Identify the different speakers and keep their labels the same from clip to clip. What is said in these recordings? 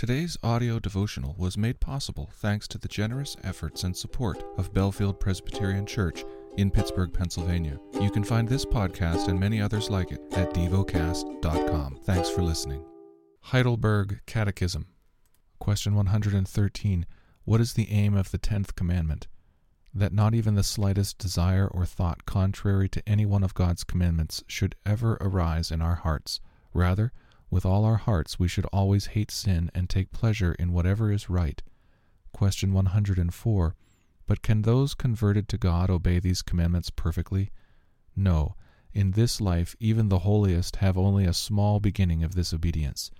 Speaker 1: Today's audio devotional was made possible thanks to the generous efforts and support of Bellefield Presbyterian Church in Pittsburgh, Pennsylvania. You can find this podcast and many others like it at devocast.com. Thanks for listening. Heidelberg Catechism. Question 113. What is the aim of the tenth commandment? That not even the slightest desire or thought contrary to any one of God's commandments should ever arise in our hearts. Rather, with all our hearts we should always hate sin and take pleasure in whatever is right. Question 104. But can those converted to God obey these commandments perfectly? No. In this life even the holiest have only a small beginning of this obedience.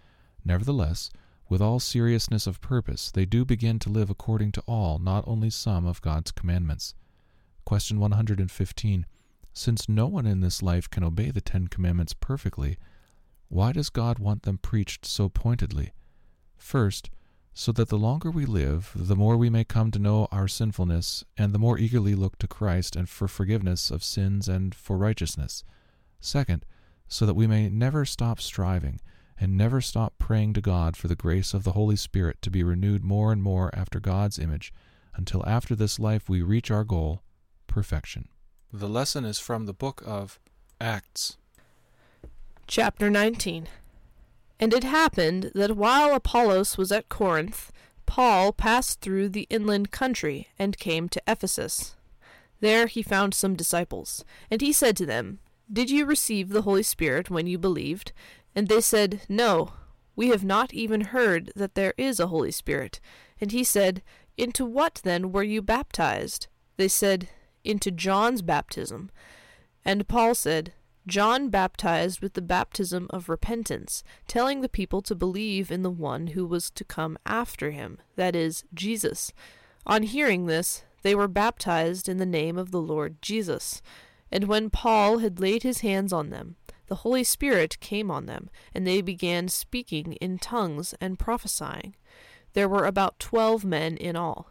Speaker 1: Nevertheless, with all seriousness of purpose, they do begin to live according to all, not only some, of God's commandments. Question 115. Since no one in this life can obey the Ten Commandments perfectly, why does God want them preached so pointedly? First, so that the longer we live, the more we may come to know our sinfulness, and the more eagerly look to Christ and for forgiveness of sins and for righteousness. Second, so that we may never stop striving, and never stop praying to God for the grace of the Holy Spirit to be renewed more and more after God's image, until after this life we reach our goal, perfection. The lesson is from the book of Acts.
Speaker 2: Chapter 19 And it happened that while Apollos was at Corinth, Paul passed through the inland country and came to Ephesus. There he found some disciples, and he said to them, Did you receive the Holy Spirit when you believed? And they said, No, we have not even heard that there is a Holy Spirit. And he said, Into what then were you baptized? They said, Into John's baptism. And Paul said, John baptized with the baptism of repentance, telling the people to believe in the one who was to come after him, that is, Jesus. On hearing this, they were baptized in the name of the Lord Jesus. And when Paul had laid his hands on them, the Holy Spirit came on them, and they began speaking in tongues and prophesying. There were about twelve men in all.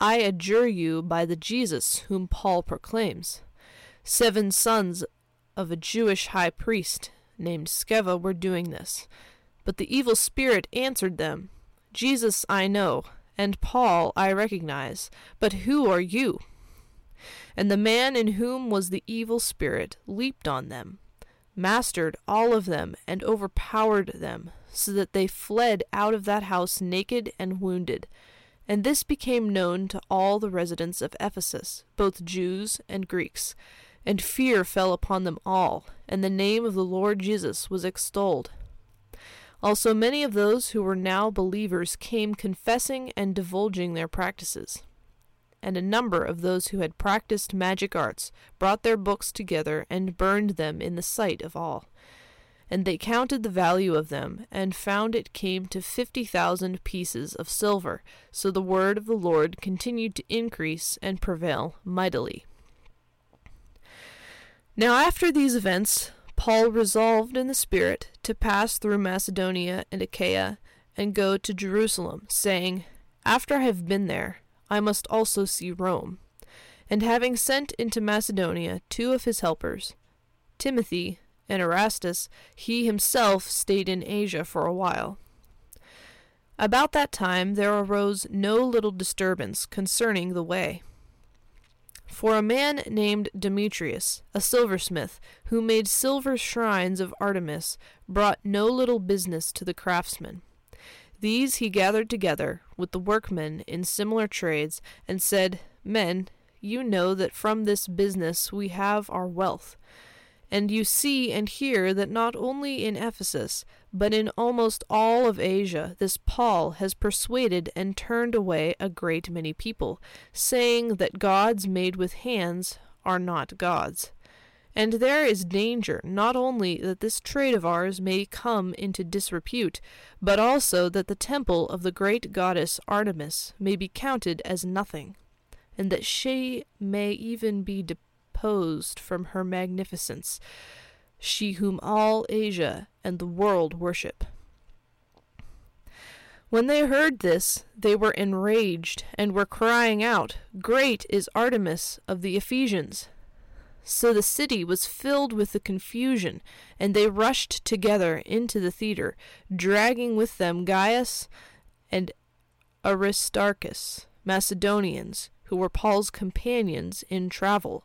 Speaker 2: I adjure you by the Jesus whom Paul proclaims. Seven sons of a Jewish high priest named Sceva were doing this. But the evil spirit answered them, Jesus I know, and Paul I recognize, but who are you? And the man in whom was the evil spirit leaped on them, mastered all of them, and overpowered them, so that they fled out of that house naked and wounded. And this became known to all the residents of Ephesus, both Jews and Greeks. And fear fell upon them all, and the name of the Lord Jesus was extolled. Also, many of those who were now believers came confessing and divulging their practices. And a number of those who had practiced magic arts brought their books together and burned them in the sight of all. And they counted the value of them, and found it came to fifty thousand pieces of silver. So the word of the Lord continued to increase and prevail mightily. Now after these events, Paul resolved in the Spirit to pass through Macedonia and Achaia, and go to Jerusalem, saying, After I have been there, I must also see Rome. And having sent into Macedonia two of his helpers, Timothy and Erastus, he himself stayed in Asia for a while. About that time there arose no little disturbance concerning the way. For a man named Demetrius, a silversmith, who made silver shrines of Artemis, brought no little business to the craftsmen. These he gathered together with the workmen in similar trades, and said, Men, you know that from this business we have our wealth. And you see and hear that not only in Ephesus, but in almost all of Asia, this Paul has persuaded and turned away a great many people, saying that gods made with hands are not gods. And there is danger not only that this trade of ours may come into disrepute, but also that the temple of the great goddess Artemis may be counted as nothing, and that she may even be from her magnificence, she whom all Asia and the world worship. When they heard this, they were enraged, and were crying out, Great is Artemis of the Ephesians! So the city was filled with the confusion, and they rushed together into the theatre, dragging with them Gaius and Aristarchus, Macedonians, who were Paul's companions in travel.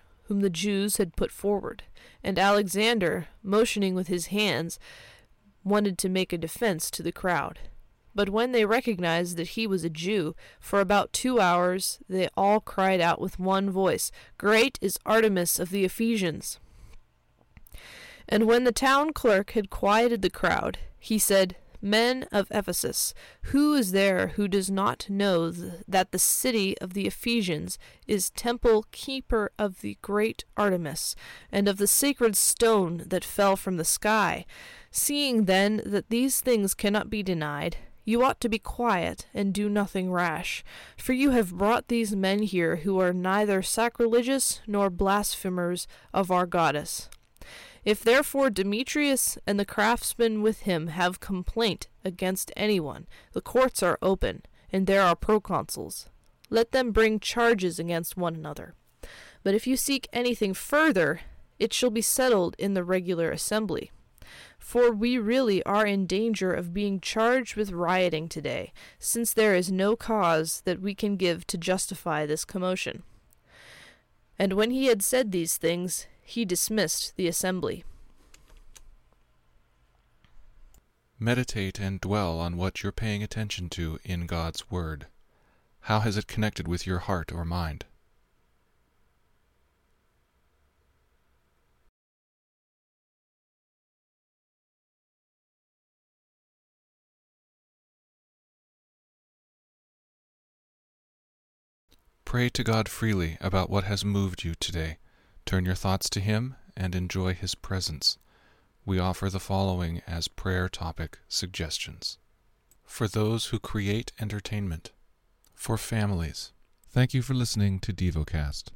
Speaker 2: whom the Jews had put forward, and Alexander, motioning with his hands, wanted to make a defense to the crowd. But when they recognized that he was a Jew, for about two hours they all cried out with one voice, Great is Artemis of the Ephesians! And when the town clerk had quieted the crowd, he said, Men of Ephesus, who is there who does not know th- that the city of the Ephesians is temple keeper of the great Artemis, and of the sacred stone that fell from the sky? Seeing then that these things cannot be denied, you ought to be quiet and do nothing rash, for you have brought these men here who are neither sacrilegious nor blasphemers of our goddess. If therefore Demetrius and the craftsmen with him have complaint against anyone, the courts are open, and there are proconsuls. Let them bring charges against one another. But if you seek anything further, it shall be settled in the regular assembly. For we really are in danger of being charged with rioting today, since there is no cause that we can give to justify this commotion. And when he had said these things, he dismissed the assembly.
Speaker 1: Meditate and dwell on what you're paying attention to in God's Word. How has it connected with your heart or mind? Pray to God freely about what has moved you today. Turn your thoughts to Him and enjoy His presence. We offer the following as prayer topic suggestions for those who create entertainment, for families. Thank you for listening to DevoCast.